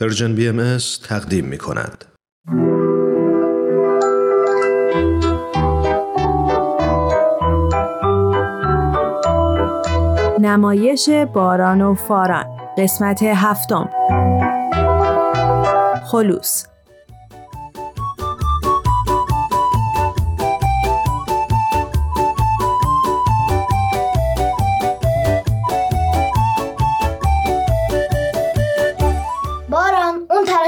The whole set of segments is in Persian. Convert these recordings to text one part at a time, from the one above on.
پرژن بی ام تقدیم می کند. نمایش باران و فاران قسمت هفتم خلوص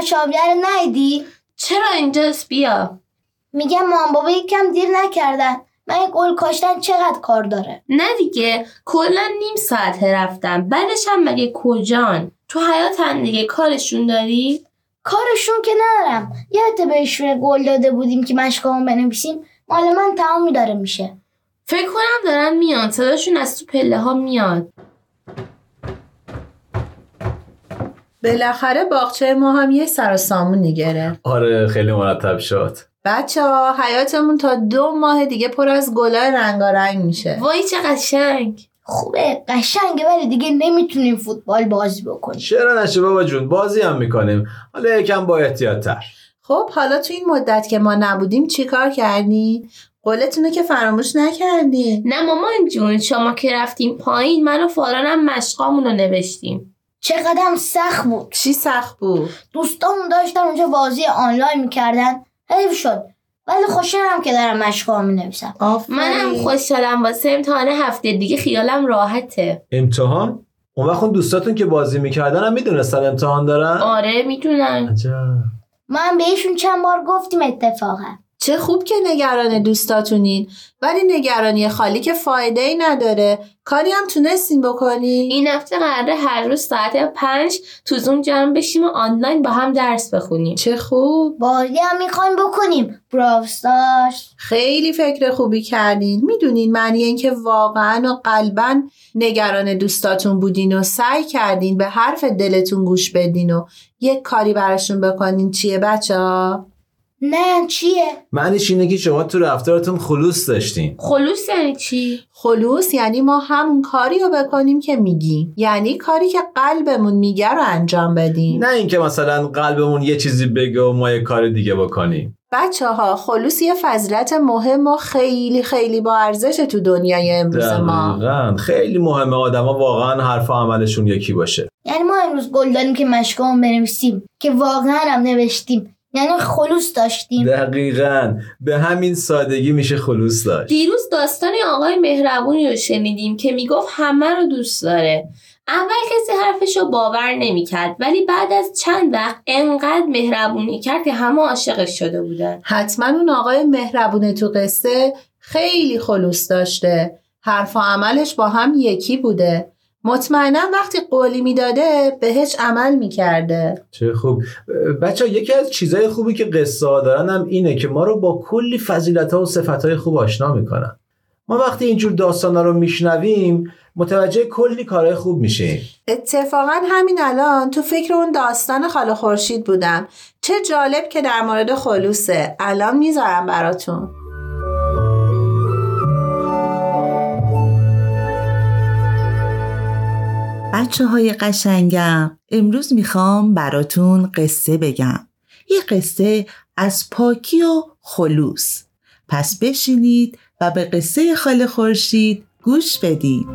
تراشابگر نیدی؟ چرا اینجاست؟ بیا. میگم مام بابا یکم دیر نکردن. من این گل کاشتن چقدر کار داره؟ نه دیگه. کلا نیم ساعت رفتم. بعدش هم مگه کجان؟ تو حیاتن دیگه. کارشون داری؟ کارشون که ندارم. یادت بهشون گل داده بودیم که مشکامون بنویسیم. مال من تمامی داره میشه. فکر کنم دارن میان. صداشون از تو پله ها میاد. بالاخره باغچه ما هم یه سر و سامونی گرفت آره خیلی مرتب شد. بچه ها حیاتمون تا دو ماه دیگه پر از گلای رنگارنگ میشه. وای چه قشنگ. خوبه قشنگه ولی دیگه نمی‌تونیم فوتبال بازی بکنیم. چرا نشه بابا جون؟ بازی هم می‌کنیم. حالا یکم با احتیاط تر خب حالا تو این مدت که ما نبودیم چیکار کردی؟ قولتونو که فراموش نکردی. نه مامان جون شما که رفتیم پایین من و فارانم مشقامون رو نوشتیم. چقدر سخت بود. چی سخت بود؟ دوستامون داشتن اونجا بازی آنلاین می‌کردن. حیف شد. ولی خوشحالم که دارم مشقام می‌نویسم. منم خوشحالم. واسه امتحان هفته دیگه خیالم راحته. امتحان؟ اون وقت اون دوستاتون که بازی می‌کردن هم می‌دونستن امتحان دارن؟ آره می‌دونن. عجب. من بهشون چند بار گفتیم اتفاقا. چه خوب که نگران دوستاتونین. ولی نگرانی خالی که فایده ای نداره. کاری هم تونستین بکنی؟ این هفته قراره هر روز ساعت پنج تو زوم جمع بشیم و آنلاین با هم درس بخونیم. چه خوب. بازی هم می‌خوایم بکنیم. براوستارز خیلی فکر خوبی کردین. می‌دونین معنی این که واقعا و قلبا نگران دوستاتون بودین و سعی کردین به حرف دلتون گوش بدین و یک کاری براشون بکنین. چیه بچه ها؟ نه چیه؟ معنیش اینه که شما تو رفتارتون خلوص داشتین. خلوص یعنی چی؟ خلوص یعنی ما همون کاری رو بکنیم که میگیم. یعنی کاری که قلبمون میگه رو انجام بدیم. نه اینکه مثلا قلبمون یه چیزی بگه و ما یه کار دیگه بکنیم. بچه ها خلوص یه فضیلت مهم و خیلی خیلی با ارزش تو دنیای امروز ما. دقیقاً. خیلی مهمه آدما واقعا حرف و عملشون یکی باشه. یعنی ما امروز گل داریم که مشقامون بنویسیم که واقعا هم نوشتیم. یعنی خلوص داشتیم. دقیقا. به همین سادگی میشه خلوص داشت. دیروز داستان آقای مهربونی رو شنیدیم که می‌گفت همه رو دوست داره. اول کسی حرفش رو باور نمی‌کرد ولی بعد از چند وقت انقدر مهربونی کرد که همه عاشقش شده بودن. حتما اون آقای مهربونه تو قصه خیلی خلوص داشته. حرف و عملش با هم یکی بوده. مطمئنا وقتی قولی می‌داده بهش عمل می‌کرده. چه خوب. بچه یکی از چیزهای خوبی که قصه ها دارن هم اینه که ما رو با کلی فضیلت ها و صفت های خوب آشنا می‌کنن. ما وقتی اینجور داستان رو میشنویم متوجه کلی کارهای خوب میشیم. اتفاقا همین الان تو فکر اون داستان خاله خورشید بودم. چه جالب که در مورد خلوصه. الان می‌ذارم براتون. بچه های قشنگم امروز می‌خوام براتون قصه بگم. یه قصه از پاکی و خلوص. پس بشینید و به قصه خاله خورشید گوش بدید.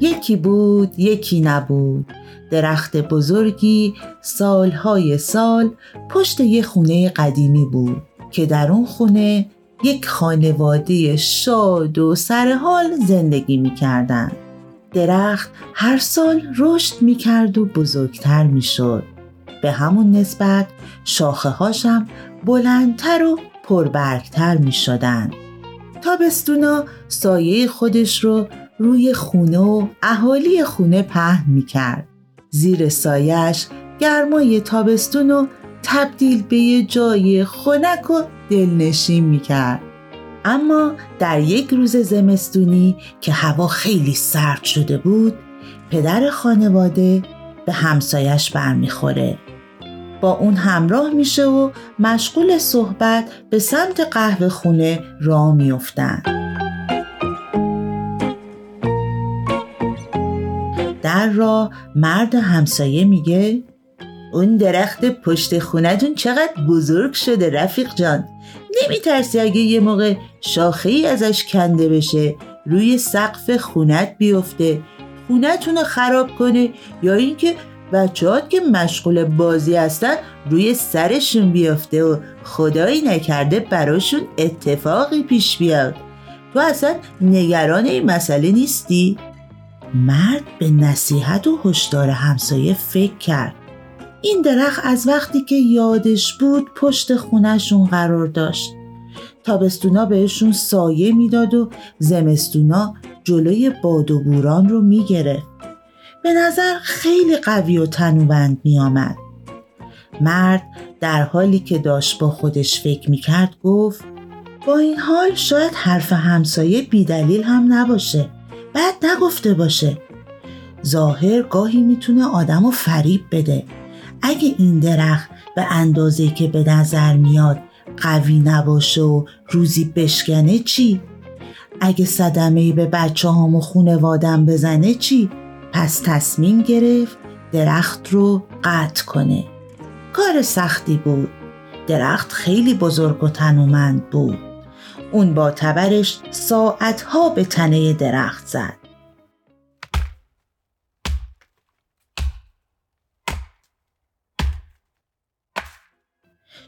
یکی بود یکی نبود. درخت بزرگی سالهای سال پشت یه خونه قدیمی بود که در اون خونه یک خانواده شاد و سرحال زندگی می کردن. درخت هر سال رشد می کرد و بزرگتر می شد. به همون نسبت شاخه هاشم بلندتر و پربرگتر می شدن. تابستونا سایه خودش رو روی خونه و اهالی خونه پهن می کرد. زیر سایش گرمای تابستون رو تبدیل به یه جای خنک و دلنشین می کرد. اما در یک روز زمستونی که هوا خیلی سرد شده بود پدر خانواده به همسایش برمیخوره. با اون همراه میشه و مشغول صحبت به سمت قهوه خونه راه میفتن در را مرد همسایه میگه اون درخت پشت خونتون چقدر بزرگ شده رفیق جان. نمیترسی اگه یه موقع شاخه ای ازش کنده بشه روی سقف خونت بیفته. خونتون رو خراب کنه یا اینکه بچهات که مشغول بازی هستن روی سرشون بیفته و خدایی نکرده براشون اتفاقی پیش بیاد. تو اصلا نگران این مسئله نیستی؟ مرد به نصیحت و هشدار همسایه فکر کرد. این درخت از وقتی که یادش بود پشت خونشون قرار داشت. تابستونا بهشون سایه می‌داد و زمستونا جلوی باد و بوران رو می‌گرفت. به نظر خیلی قوی و تنوبند میآمد. مرد در حالی که داشت با خودش فکر می‌کرد گفت با این حال شاید حرف همسایه بیدلیل هم نباشه. بعد نگفته باشه. ظاهر گاهی می‌تونه آدم رو فریب بده. اگه این درخت به اندازه که به نظر میاد قوی نباشه و روزی بشکنه چی؟ اگه صدمه به بچه هام و خونوادم بزنه چی؟ پس تصمیم گرفت درخت رو قطع کنه کار سختی بود درخت خیلی بزرگ و تنومند بود اون با تبرش ساعتها به تنه درخت زد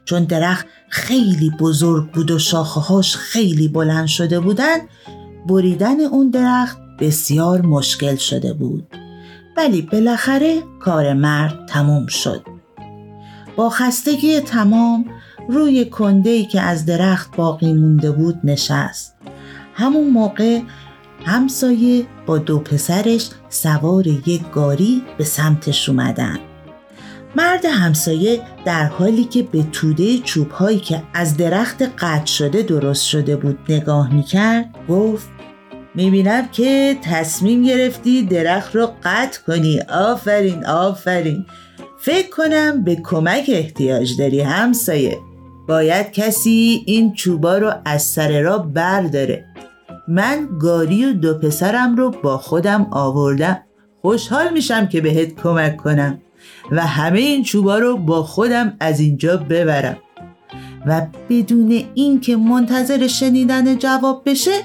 چون درخت خیلی بزرگ بود و شاخه‌هاش خیلی بلند شده بودن بریدن اون درخت بسیار مشکل شده بود. ولی بالاخره کار مرد تموم شد. با خستگی تمام روی کندهی که از درخت باقی مونده بود نشست. همون موقع همسایه با دو پسرش سوار یک گاری به سمتش اومدن. مرد همسایه در حالی که به توده چوب هایی که از درخت قطع شده درست شده بود نگاه می‌کرد گفت می‌بینم که تصمیم گرفتی درخت رو قطع کنی آفرین آفرین! فکر کنم به کمک احتیاج داری همسایه. باید کسی این چوبا رو از سر را برداره. من گاری و دو پسرم رو با خودم آوردم. خوشحال میشم که بهت کمک کنم. و همه این چوبا رو با خودم از اینجا ببرم. و بدون اینکه منتظر شنیدن جواب بشه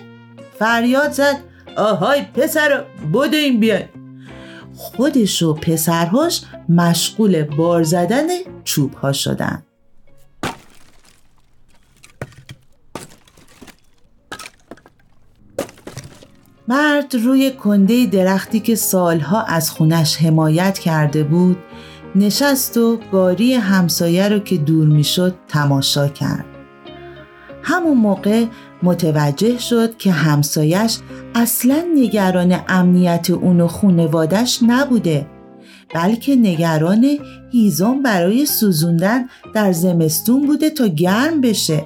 فریاد زد. آهای پسر بدو این بیای خودش و پسرهاش مشغول بار زدن چوب ها شدن. مرد روی کنده درختی که سالها از خونش حمایت کرده بود نشست و گاری همسایه رو که دور می‌شد تماشا کرد. همون موقع متوجه شد که همسایش اصلا نگران امنیت اون و خونوادش نبوده بلکه نگران هیزم برای سوزوندن در زمستون بوده تا گرم بشه.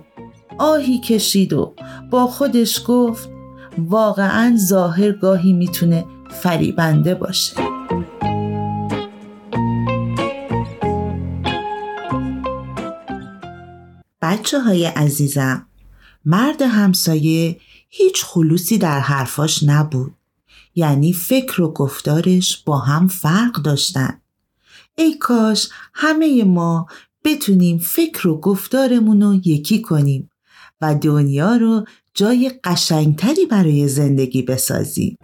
آهی کشید و با خودش گفت واقعا ظاهر گاهی می‌تونه فریبنده باشه. بچه های عزیزم مرد همسایه هیچ خلوصی در حرفاش نبود. یعنی فکر و گفتارش با هم فرق داشتن. ای کاش همه ما بتونیم فکر و گفتارمون رو یکی کنیم و دنیا رو جای قشنگتری برای زندگی بسازیم.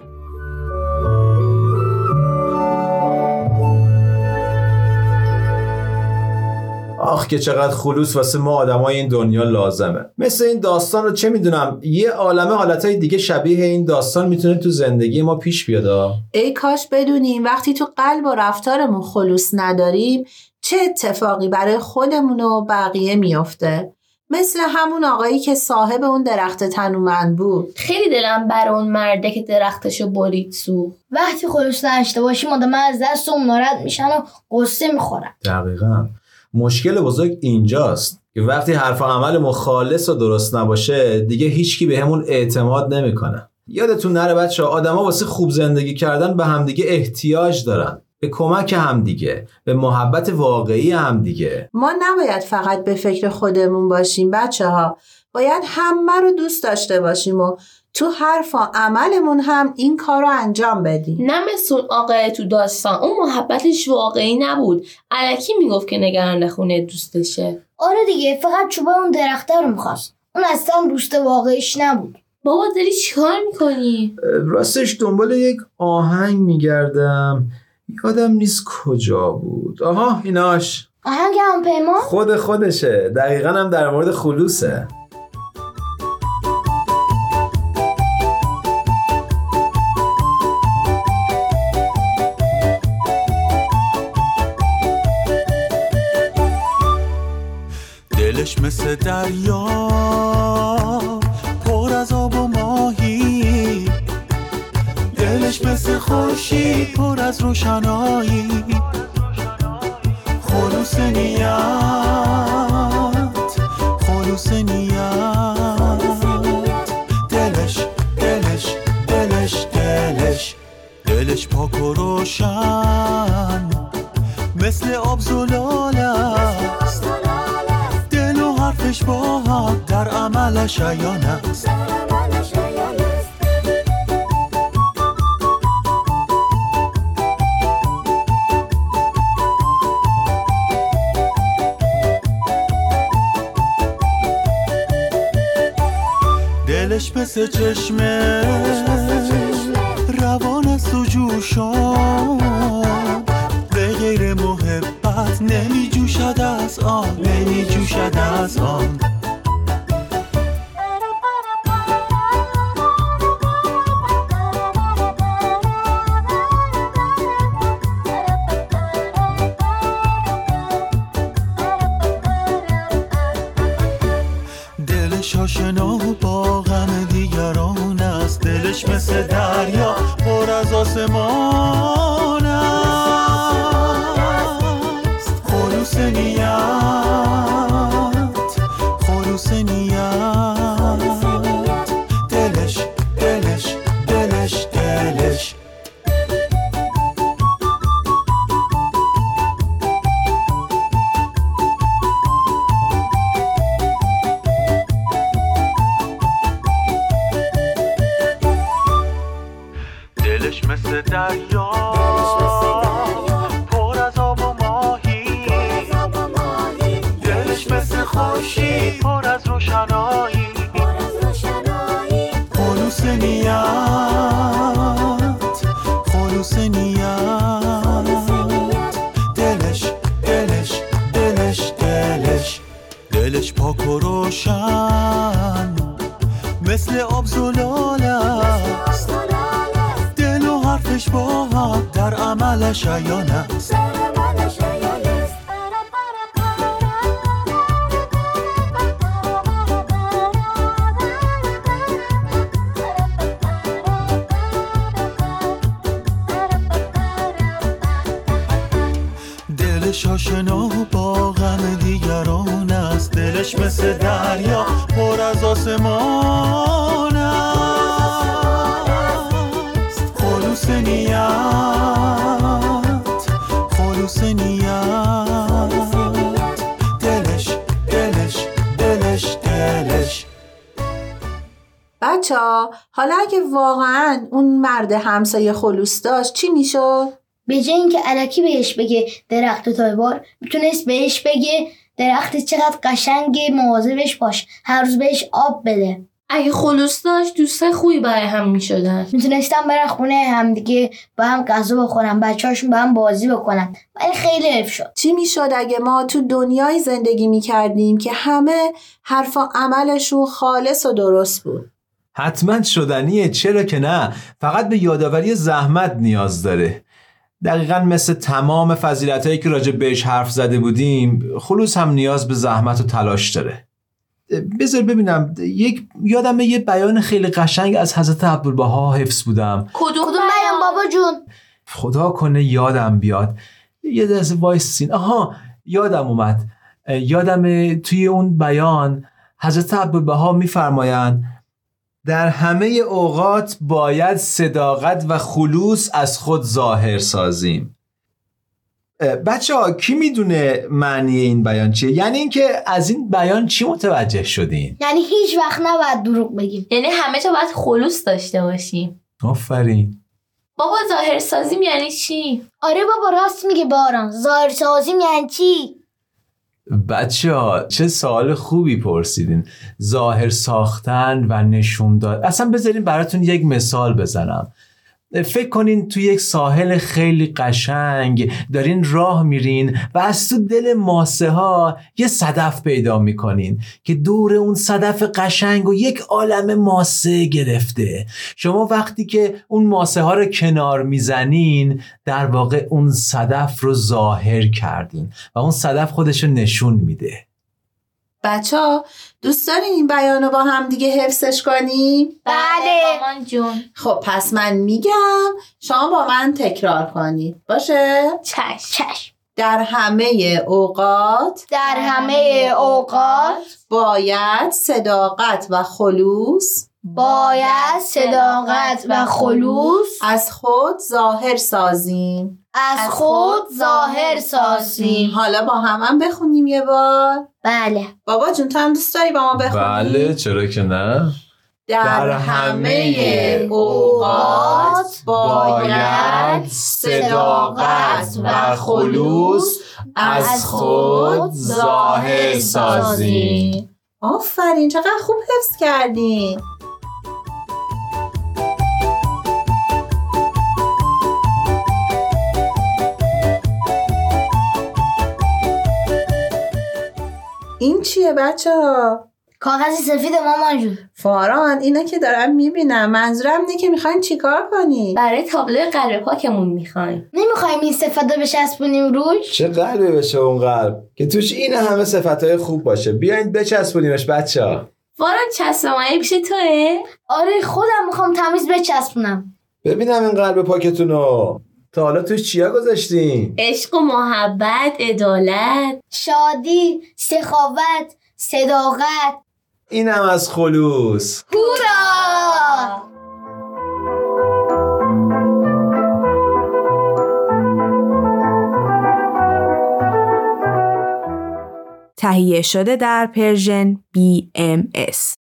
آخ که چقدر خلوص واسه ما آدمای این دنیا لازمه. مثل این داستان رو چه می‌دونم؟ یه عالمه حالتهای دیگه شبیه این داستان می‌تونه تو زندگی ما پیش بیاد. ای کاش بدونیم وقتی تو قلب و رفتارمون خلوص نداریم چه اتفاقی برای خودمون و بقیه میافته؟ مثل همون آقایی که صاحب اون درخت تنومند بود. خیلی دلم بر اون مرده که درختشو برید سو وقتی خلوص نداشته باشیم آدم از دست و ناراحت میشن و قصه می‌خورن. دقیقا. مشکل بزرگ اینجاست. که وقتی حرف و عمل مخالص و درست نباشه دیگه هیچکی به همون اعتماد نمی‌کنه. یادتون نره بچه آدما واسه خوب زندگی کردن به همدیگه احتیاج دارن. به کمک همدیگه به محبت واقعی همدیگه. ما نباید فقط به فکر خودمون باشیم بچه ها باید همه رو دوست داشته باشیم و تو حرف و عملمون هم این کار رو انجام بدیم نه مثل اون آقای تو داستان. اون محبتش واقعی نبود. علکی می‌گفت که نگران خونه دوستشه. آره دیگه فقط چوبه اون درخته رو می‌خواست. اون اصلا دوست واقعیش نبود. بابا داری چیکار می‌کنی؟ راستش دنبال یک آهنگ میگردم. یادم نیست کجا بود. آها ایناش. آهنگ هم پیمان خود خودشه. دقیقا هم در مورد خلوصه. دریا پر از آب و ماهی. دلش مثل خورشید پر از روشنایی. خلوص نیت خلوص نیت. دلش دلش دلش دلش. دلش پاک و روشن مثل آب زلال در عملش عیان است. دلش مثل چشمه روان است و جوشان. به غیر محبت نمی جوشد از آن نمی جوشد از آن. آسمان آسمان است خلوص نیت. خلوص نیت. دلش دلش دلش دلش. بچه ها حالا اگه واقعا اون مرد همسایه خلوص داشت چی می‌شد؟ به جای اینکه علکی بهش بگه درخت تایبار می‌تونست بهش بگه درخت چقدر قشنگه مواظبش باش. هر روز بهش آب بده. اگه خلوص داشت دوستای خوبی برای هم می‌شدن. می‌تونستم برن خونه همدیگه با هم غذا بخورن بچه‌هاشون با هم بازی بکنن. ولی خیلی حیف شد. چی می‌شد اگه ما تو دنیای زندگی می‌کردیم که همه حرف و عملشون خالص و درست بود؟ حتما شدنیه چرا که نه؟ فقط به یادآوری زحمت نیاز داره. دقیقا مثل تمام فضیلت هایی که راجع بهش حرف زده بودیم خلوص هم نیاز به زحمت و تلاش داره. بذار ببینم یک یادم یه بیان خیلی قشنگ از حضرت عبدالبها حفظ بودم. کدوم کدوم بیان بابا جون؟ خدا کنه یادم بیاد. یه دست وایسین آها یادم اومد. یادم توی اون بیان حضرت عبدالبها میفرمایند در همه اوقات باید صداقت و خلوص از خود ظاهر سازیم. بچه ها کی می‌دونه معنی این بیان چیه؟ یعنی اینکه از این بیان چی متوجه شدین؟ یعنی هیچ وقت نباید دروغ بگیم. یعنی همه جا باید خلوص داشته باشیم. آفرین. بابا ظاهر سازیم یعنی چی؟ آره بابا راست میگه باران. ظاهر سازیم یعنی چی؟ بچه ها چه سوال خوبی پرسیدین. ظاهر ساختن و نشون داد. اصلا بذارین براتون یک مثال بزنم. فکر کنین تو یک ساحل خیلی قشنگ دارین راه میرین و از تو دل ماسه ها یه صدف پیدا می‌کنین که دور اون صدف قشنگ و یک عالم ماسه گرفته. شما وقتی که اون ماسه ها رو کنار می‌زنین در واقع اون صدف رو ظاهر کردین و اون صدف خودش رو نشون میده. بچه ها دوست دارین این بیان رو با هم دیگه حفظش کنیم؟ بله. مامان جون. خب پس من میگم شما با من تکرار کنید. باشه؟ چشم. چشم. در همه اوقات در همه اوقات باید صداقت و خلوص. باید صداقت و خلوص. از خود ظاهر سازیم. از خود ظاهر سازیم. حالا با هم هم بخونیم یه بار. بله. بابا جون تو هم دوست داری با ما بخونی؟ بله چرا که نه؟ در همه اوقات باید صداقت و خلوص از خود ظاهر سازیم. آفرین چقدر خوب حفظ کردین. این چیه بچه ها؟ کاغذ سفید مامان جون. فاران اینا که دارم می‌بینم منظورم اینه که می‌خواین چیکار کنی؟ برای تابلو قلب پاکمون می‌خوایم. نمی‌خوایم این صفت رو بچسبونیم روش؟ چه قلبی بشه اون قلب؟ که توش این همه صفتهای خوب باشه. بیاین بچسبونیمش بچه ها واران چسبمایی پیش توه؟ آره خودم می‌خوام تمیز بچسبونم. ببینم این قلب پاکتونو. تا حالا توش چیا گذاشتین عشق و محبت عدالت. شادی سخاوت صداقت. اینم از خلوص. هورا! تهیه شده در پرژن BMS